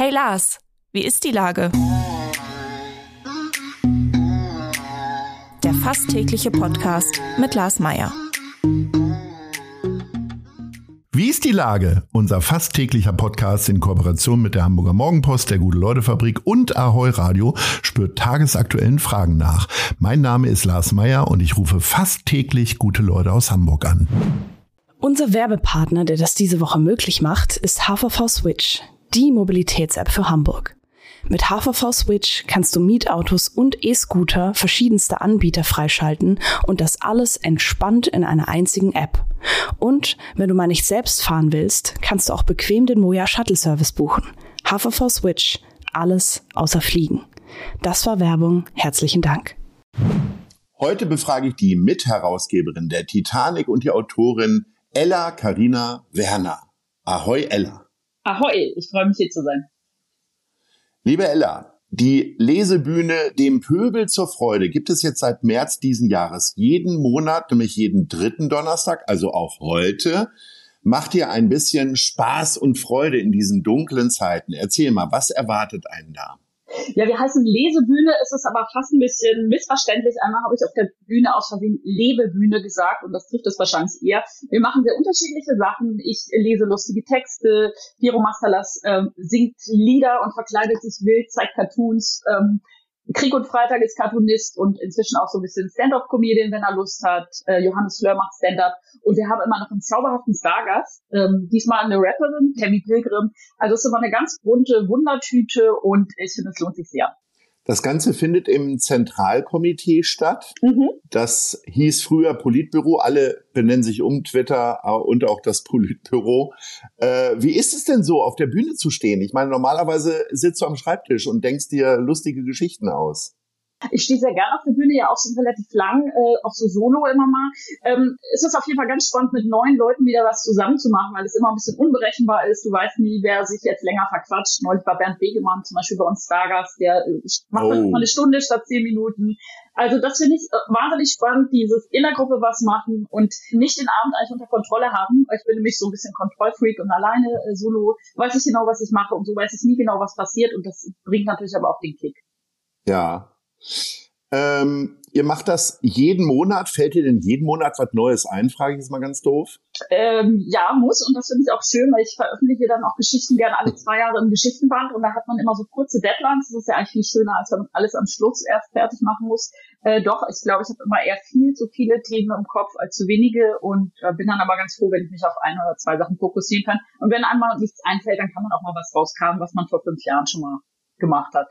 Hey Lars, wie ist die Lage? Der fast tägliche Podcast mit Lars Meier. Wie ist die Lage? Unser fast täglicher Podcast in Kooperation mit der Hamburger Morgenpost, der Gute-Leute-Fabrik und Ahoi Radio spürt tagesaktuellen Fragen nach. Mein Name ist Lars Meier und ich rufe fast täglich gute Leute aus Hamburg an. Unser Werbepartner, der das diese Woche möglich macht, ist HVV Switch, die Mobilitäts-App für Hamburg. Mit HVV Switch kannst du Mietautos und E-Scooter verschiedenster Anbieter freischalten und das alles entspannt in einer einzigen App. Und wenn du mal nicht selbst fahren willst, kannst du auch bequem den Moja Shuttle Service buchen. HVV Switch, alles außer Fliegen. Das war Werbung. Herzlichen Dank. Heute befrage ich die Mitherausgeberin der Titanic und die Autorin Ella Karina Werner. Ahoi, Ella. Ahoi, ich freue mich hier zu sein. Liebe Ella, die Lesebühne Dem Pöbel zur Freude gibt es jetzt seit März diesen Jahres. Jeden Monat, nämlich jeden dritten Donnerstag, also auch heute. Macht ihr ein bisschen Spaß und Freude in diesen dunklen Zeiten? Erzähl mal, was erwartet einen da? Ja, wir heißen Lesebühne, es ist aber fast ein bisschen missverständlich. Einmal habe ich auf der Bühne aus Versehen Lebebühne gesagt und das trifft es wahrscheinlich eher. Wir machen sehr unterschiedliche Sachen. Ich lese lustige Texte, Piero Mastalas ähm, singt Lieder und verkleidet sich wild, zeigt Cartoons. Ähm, Krieg und Freitag ist Cartoonist und inzwischen auch so ein bisschen Stand-up-Comedian, wenn er Lust hat. Äh, Johannes Fleur macht Stand-up. Und wir haben immer noch einen zauberhaften Stargast. Ähm, diesmal eine Rapperin, Tammy Pilgrim. Also es ist immer eine ganz bunte Wundertüte und ich finde, es lohnt sich sehr. Das Ganze findet im Zentralkomitee statt. Mhm. Das hieß früher Politbüro. Alle benennen sich um Twitter äh, und auch das Politbüro. Äh, wie ist es denn so, auf der Bühne zu stehen? Ich meine, normalerweise sitzt du am Schreibtisch und denkst dir lustige Geschichten aus. Ich stehe sehr gerne auf der Bühne, ja auch schon relativ lang, äh, auch so solo immer mal. Ähm, es ist auf jeden Fall ganz spannend, mit neuen Leuten wieder was zusammen zu machen, weil es immer ein bisschen unberechenbar ist. Du weißt nie, wer sich jetzt länger verquatscht. Neulich war Bernd Begemann zum Beispiel bei uns Stargast, der äh, macht oh. mal eine Stunde statt zehn Minuten. Also das finde ich äh, wahnsinnig spannend, dieses in der Gruppe was machen und nicht den Abend eigentlich unter Kontrolle haben. Ich bin nämlich so ein bisschen Kontrollfreak und alleine äh, solo weiß ich genau, was ich mache und so weiß ich nie genau, was passiert und das bringt natürlich aber auch den Kick. Ja, ähm, ihr macht das jeden Monat. Fällt dir denn jeden Monat was Neues ein? Frage ich jetzt mal ganz doof. Ähm, ja, muss. Und das finde ich auch schön, weil ich veröffentliche dann auch Geschichten gerne alle zwei Jahre im Geschichtenband. Und da hat man immer so kurze Deadlines. Das ist ja eigentlich viel schöner, als wenn man alles am Schluss erst fertig machen muss. Äh, doch, ich glaube, ich habe immer eher viel zu viele Themen im Kopf als zu wenige. Und äh, bin dann aber ganz froh, wenn ich mich auf ein oder zwei Sachen fokussieren kann. Und wenn einmal nichts einfällt, dann kann man auch mal was rauskramen, was man vor fünf Jahren schon mal gemacht hat.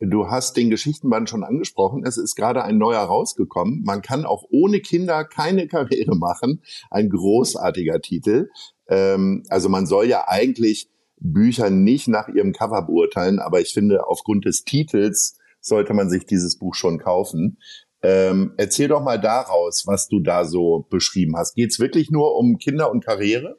Du hast den Geschichtenband schon angesprochen. Es ist gerade ein neuer rausgekommen. Man kann auch ohne Kinder keine Karriere machen. Ein großartiger Titel. Ähm, also man soll ja eigentlich Bücher nicht nach ihrem Cover beurteilen, aber ich finde, aufgrund des Titels sollte man sich dieses Buch schon kaufen. Ähm, erzähl doch mal daraus, was du da so beschrieben hast. Geht es wirklich nur um Kinder und Karriere?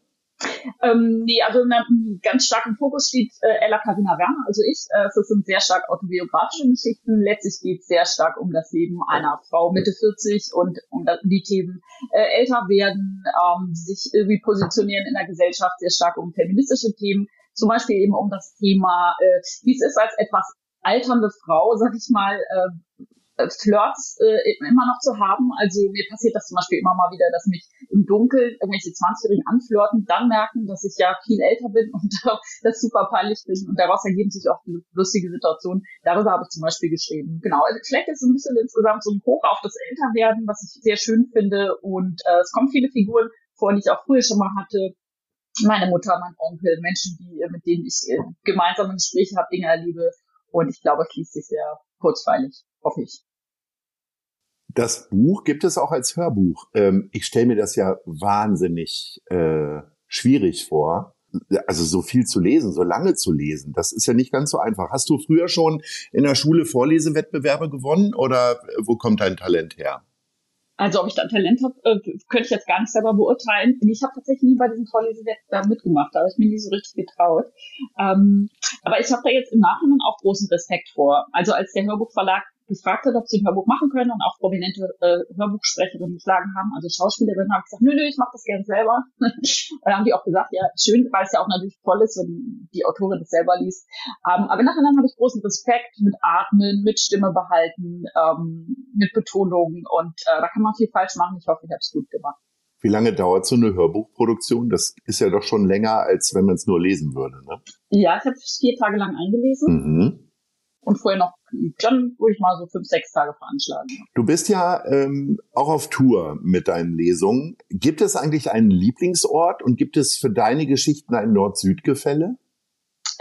Ähm, nee, also in ganz stark im Fokus steht äh, Ella Karina Werner, also ich. Äh, das sind sehr stark autobiografische Geschichten. Letztlich geht es sehr stark um das Leben einer Frau Mitte 40 und um die Themen äh, älter werden, ähm, sich irgendwie positionieren in der Gesellschaft, sehr stark um feministische Themen. Zum Beispiel eben um das Thema, äh, wie es ist als etwas alternde Frau, sag ich mal, äh, Flirts äh, immer noch zu haben. Also mir passiert das zum Beispiel immer mal wieder, dass mich im Dunkeln irgendwelche 20-Jährigen anflirten, dann merken, dass ich ja viel älter bin und das super peinlich bin. Und daraus ergeben sich auch lustige Situationen. Darüber habe ich zum Beispiel geschrieben. Genau, also vielleicht ist es ein bisschen insgesamt so ein Hoch auf das Älterwerden, was ich sehr schön finde. Und äh, es kommen viele Figuren vor, die ich auch früher schon mal hatte. Meine Mutter, mein Onkel, Menschen, die, mit denen ich äh, gemeinsame Gespräche habe, Dinge erlebe. Und ich glaube, es liest sich sehr kurzweilig, hoffe ich. Das Buch gibt es auch als Hörbuch. Ähm, ich stelle mir das ja wahnsinnig äh, schwierig vor. Also so viel zu lesen, so lange zu lesen, das ist ja nicht ganz so einfach. Hast du früher schon in der Schule Vorlesewettbewerbe gewonnen oder wo kommt dein Talent her? Also ob ich da Talent habe, äh, könnte ich jetzt gar nicht selber beurteilen. Ich habe tatsächlich nie bei diesem Vorlesewettbewerb mitgemacht, da habe ich mir nie so richtig getraut. Ähm, aber ich habe da jetzt im Nachhinein auch großen Respekt vor. Also als der Hörbuchverlag gefragt hat, ob sie ein Hörbuch machen können und auch prominente äh, Hörbuchsprecherinnen geschlagen haben, also Schauspielerinnen, habe ich gesagt, nö, nö, ich mache das gern selber. und dann haben die auch gesagt, ja, schön, weil es ja auch natürlich toll ist, wenn die Autorin das selber liest. Ähm, aber nachher habe ich großen Respekt mit Atmen, mit Stimme behalten, ähm, mit Betonung und äh, da kann man viel falsch machen. Ich hoffe, ich habe es gut gemacht. Wie lange dauert so eine Hörbuchproduktion? Das ist ja doch schon länger, als wenn man es nur lesen würde, ne? Ja, ich habe vier Tage lang eingelesen. Mhm und vorher noch Dann würde ich mal so fünf, sechs Tage veranschlagen. Du bist ja ähm, auch auf Tour mit deinen Lesungen. Gibt es eigentlich einen Lieblingsort und gibt es für deine Geschichten ein Nord-Süd-Gefälle?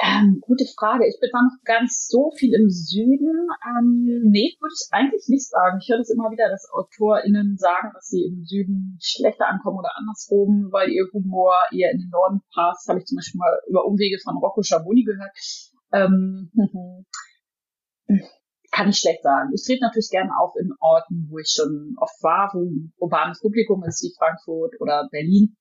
Ähm, gute Frage. Ich bin da noch ganz so viel im Süden. Ähm, nee, würde ich eigentlich nicht sagen. Ich höre das immer wieder, dass AutorInnen sagen, dass sie im Süden schlechter ankommen oder andersrum, weil ihr Humor eher in den Norden passt. Habe ich zum Beispiel mal über Umwege von Rocco Schaboni gehört. Ähm, kann ich schlecht sagen. Ich trete natürlich gerne auf in Orten, wo ich schon oft war, wo ein urbanes Publikum ist, wie Frankfurt oder Berlin.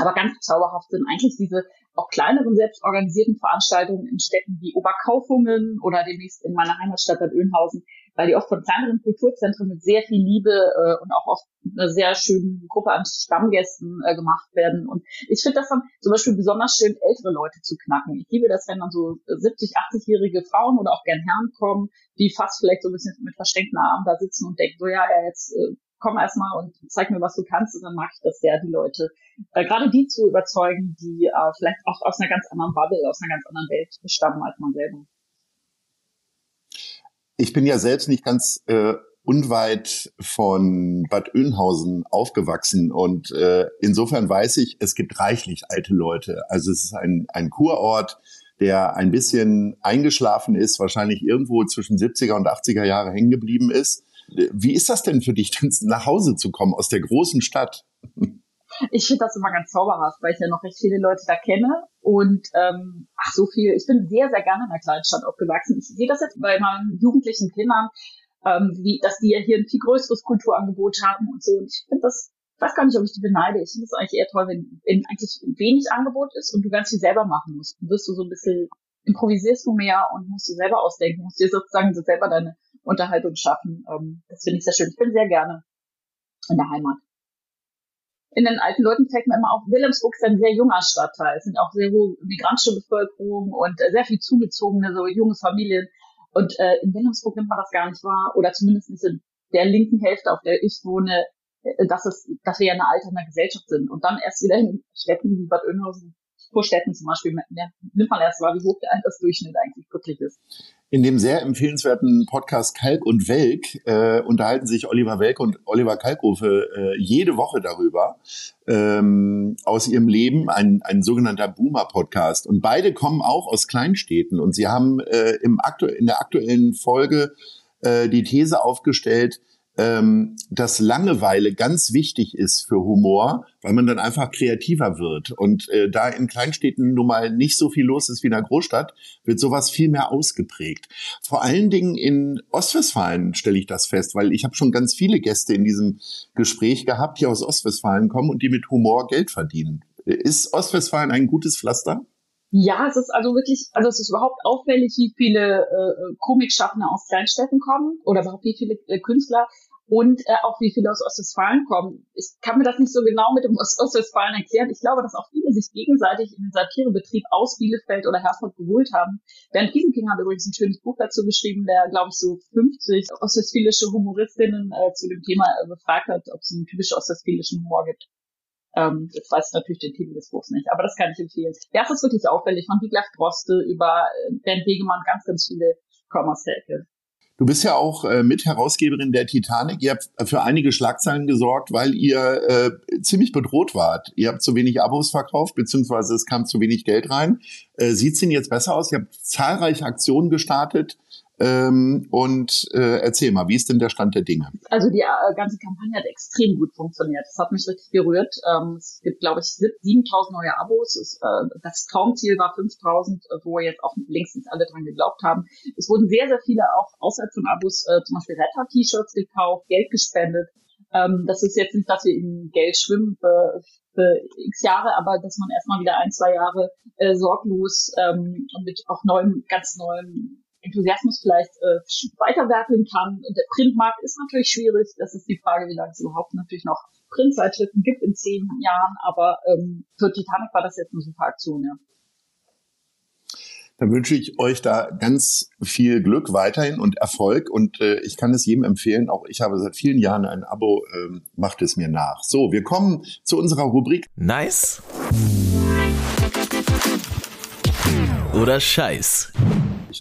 Aber ganz zauberhaft sind eigentlich diese auch kleineren selbstorganisierten Veranstaltungen in Städten wie Oberkaufungen oder demnächst in meiner Heimatstadt Bad Oeynhausen, weil die oft von kleineren Kulturzentren mit sehr viel Liebe äh, und auch oft einer sehr schönen Gruppe an Stammgästen äh, gemacht werden. Und ich finde das dann zum Beispiel besonders schön, ältere Leute zu knacken. Ich liebe das, wenn dann so 70, 80-jährige Frauen oder auch gern Herren kommen, die fast vielleicht so ein bisschen mit versteckten Armen da sitzen und denken, so ja, ja jetzt äh, komm erstmal und zeig mir, was du kannst. Und dann mag ich das sehr, die Leute, äh, gerade die zu überzeugen, die äh, vielleicht auch aus einer ganz anderen Bubble, aus einer ganz anderen Welt stammen als man selber. Ich bin ja selbst nicht ganz äh, unweit von Bad Oeynhausen aufgewachsen und äh, insofern weiß ich, es gibt reichlich alte Leute. Also es ist ein, ein Kurort, der ein bisschen eingeschlafen ist, wahrscheinlich irgendwo zwischen 70er und 80er Jahre hängen geblieben ist wie ist das denn für dich, nach Hause zu kommen aus der großen Stadt? Ich finde das immer ganz zauberhaft, weil ich ja noch recht viele Leute da kenne und ähm, ach so viel. Ich bin sehr, sehr gerne in einer kleinen Stadt aufgewachsen. Ich sehe das jetzt bei meinen jugendlichen Kindern, ähm, wie, dass die ja hier ein viel größeres Kulturangebot haben und so. Und ich finde das, weiß gar nicht, ob ich die beneide. Ich finde es eigentlich eher toll, wenn, wenn eigentlich wenig Angebot ist und du ganz viel selber machen musst. Dann wirst du so ein bisschen, improvisierst du mehr und musst dir selber ausdenken, musst dir sozusagen so selber deine Unterhaltung schaffen. Ähm, das finde ich sehr schön. Ich bin sehr gerne in der Heimat. In den alten Leuten fällt mir immer auf, Wilhelmsburg ist ein sehr junger Stadtteil. Es sind auch sehr hohe migrantische Bevölkerung und äh, sehr viel zugezogene, so junge Familien. Und äh, in Wilhelmsburg nimmt man das gar nicht wahr, oder zumindest nicht in der linken Hälfte, auf der ich wohne, äh, dass, es, dass wir ja eine alternde Gesellschaft sind. Und dann erst wieder in Städten wie Bad Oeynhausen, Vorstädten zum Beispiel, nimmt man erst wahr, wie hoch der Altersdurchschnitt eigentlich wirklich ist. In dem sehr empfehlenswerten Podcast Kalk und Welk äh, unterhalten sich Oliver Welk und Oliver Kalkofe äh, jede Woche darüber ähm, aus ihrem Leben, ein, ein sogenannter Boomer-Podcast. Und beide kommen auch aus Kleinstädten und sie haben äh, im in der aktuellen Folge äh, die These aufgestellt, ähm, dass Langeweile ganz wichtig ist für Humor, weil man dann einfach kreativer wird. Und äh, da in Kleinstädten nun mal nicht so viel los ist wie in der Großstadt, wird sowas viel mehr ausgeprägt. Vor allen Dingen in Ostwestfalen stelle ich das fest, weil ich habe schon ganz viele Gäste in diesem Gespräch gehabt, die aus Ostwestfalen kommen und die mit Humor Geld verdienen. Ist Ostwestfalen ein gutes Pflaster? Ja, es ist also wirklich, also es ist überhaupt auffällig, wie viele äh, Komikschaffende aus Kleinstädten kommen oder überhaupt wie viele äh, Künstler und äh, auch wie viele aus Ostwestfalen kommen. Ich kann mir das nicht so genau mit dem Ost Ostwestfalen erklären. Ich glaube, dass auch viele sich gegenseitig in den Satirebetrieb aus Bielefeld oder Herford geholt haben. Bernd Giesenking hat übrigens ein schönes Buch dazu geschrieben, der, glaube ich, so 50 ostwestfälische Humoristinnen äh, zu dem Thema äh, befragt hat, ob es einen typisch ostwestfälischen Humor gibt. Ähm, jetzt weiß ich natürlich den Titel des Buchs nicht, aber das kann ich empfehlen. Ja, es ist wirklich auffällig. Von Wiglaf Droste über äh, Bernd Wegemann ganz, ganz viele kommen aus der Ecke. Du bist ja auch äh, Mitherausgeberin der Titanic. Ihr habt für einige Schlagzeilen gesorgt, weil ihr äh, ziemlich bedroht wart. Ihr habt zu wenig Abos verkauft, beziehungsweise es kam zu wenig Geld rein. Äh, Sieht es denn jetzt besser aus? Ihr habt zahlreiche Aktionen gestartet. Ähm, und äh, erzähl mal, wie ist denn der Stand der Dinge? Also die äh, ganze Kampagne hat extrem gut funktioniert. Das hat mich richtig berührt. Ähm, es gibt, glaube ich, 7.000 neue Abos. Es, äh, das Traumziel war 5.000, äh, wo jetzt auch längst nicht alle dran geglaubt haben. Es wurden sehr, sehr viele auch außerhalb von Abos, äh, zum Beispiel Retter-T-Shirts gekauft, Geld gespendet. Ähm, das ist jetzt nicht, dass wir in Geld schwimmen für, für x Jahre, aber dass man erstmal wieder ein, zwei Jahre äh, sorglos ähm, und mit auch neuem, ganz neuem Enthusiasmus vielleicht äh, weiterwerkeln kann. Und der Printmarkt ist natürlich schwierig. Das ist die Frage, wie lange es überhaupt natürlich noch Printzeitschriften gibt in zehn Jahren. Aber ähm, für Titanic war das jetzt eine super Aktion, ja dann wünsche ich euch da ganz viel Glück weiterhin und Erfolg. Und äh, ich kann es jedem empfehlen, auch ich habe seit vielen Jahren ein Abo, äh, macht es mir nach. So, wir kommen zu unserer Rubrik. Nice oder Scheiß.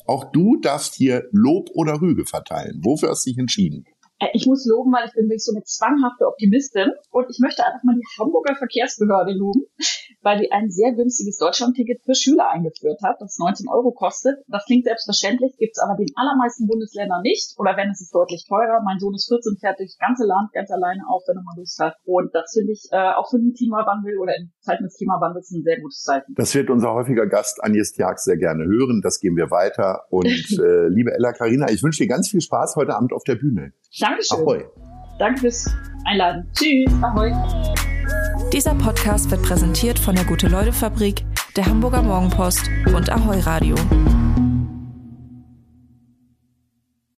Auch du darfst hier Lob oder Rüge verteilen. Wofür hast du dich entschieden? Äh, ich muss loben, weil ich bin wirklich so eine zwanghafte Optimistin und ich möchte einfach mal die Hamburger Verkehrsbehörde loben, weil die ein sehr günstiges Deutschlandticket für Schüler eingeführt hat, das 19 Euro kostet. Das klingt selbstverständlich, gibt es aber den allermeisten Bundesländern nicht oder wenn es ist deutlich teurer. Mein Sohn ist 14, fährt durchs ganze Land ganz alleine auf, wenn er mal Lust hat. Und das finde ich äh, auch für den Klimawandel oder in Zeiten des Klimawandels ein sehr gutes Zeichen. Das wird unser häufiger Gast Agnes Tjag sehr gerne hören. Das gehen wir weiter. Und äh, liebe Ella Karina, ich wünsche dir ganz viel Spaß heute Abend auf der Bühne. Dankeschön. Ahoi. Danke fürs Einladen. Tschüss. Ahoi. Dieser Podcast wird präsentiert von der Gute-Leute-Fabrik, der Hamburger Morgenpost und Ahoi Radio.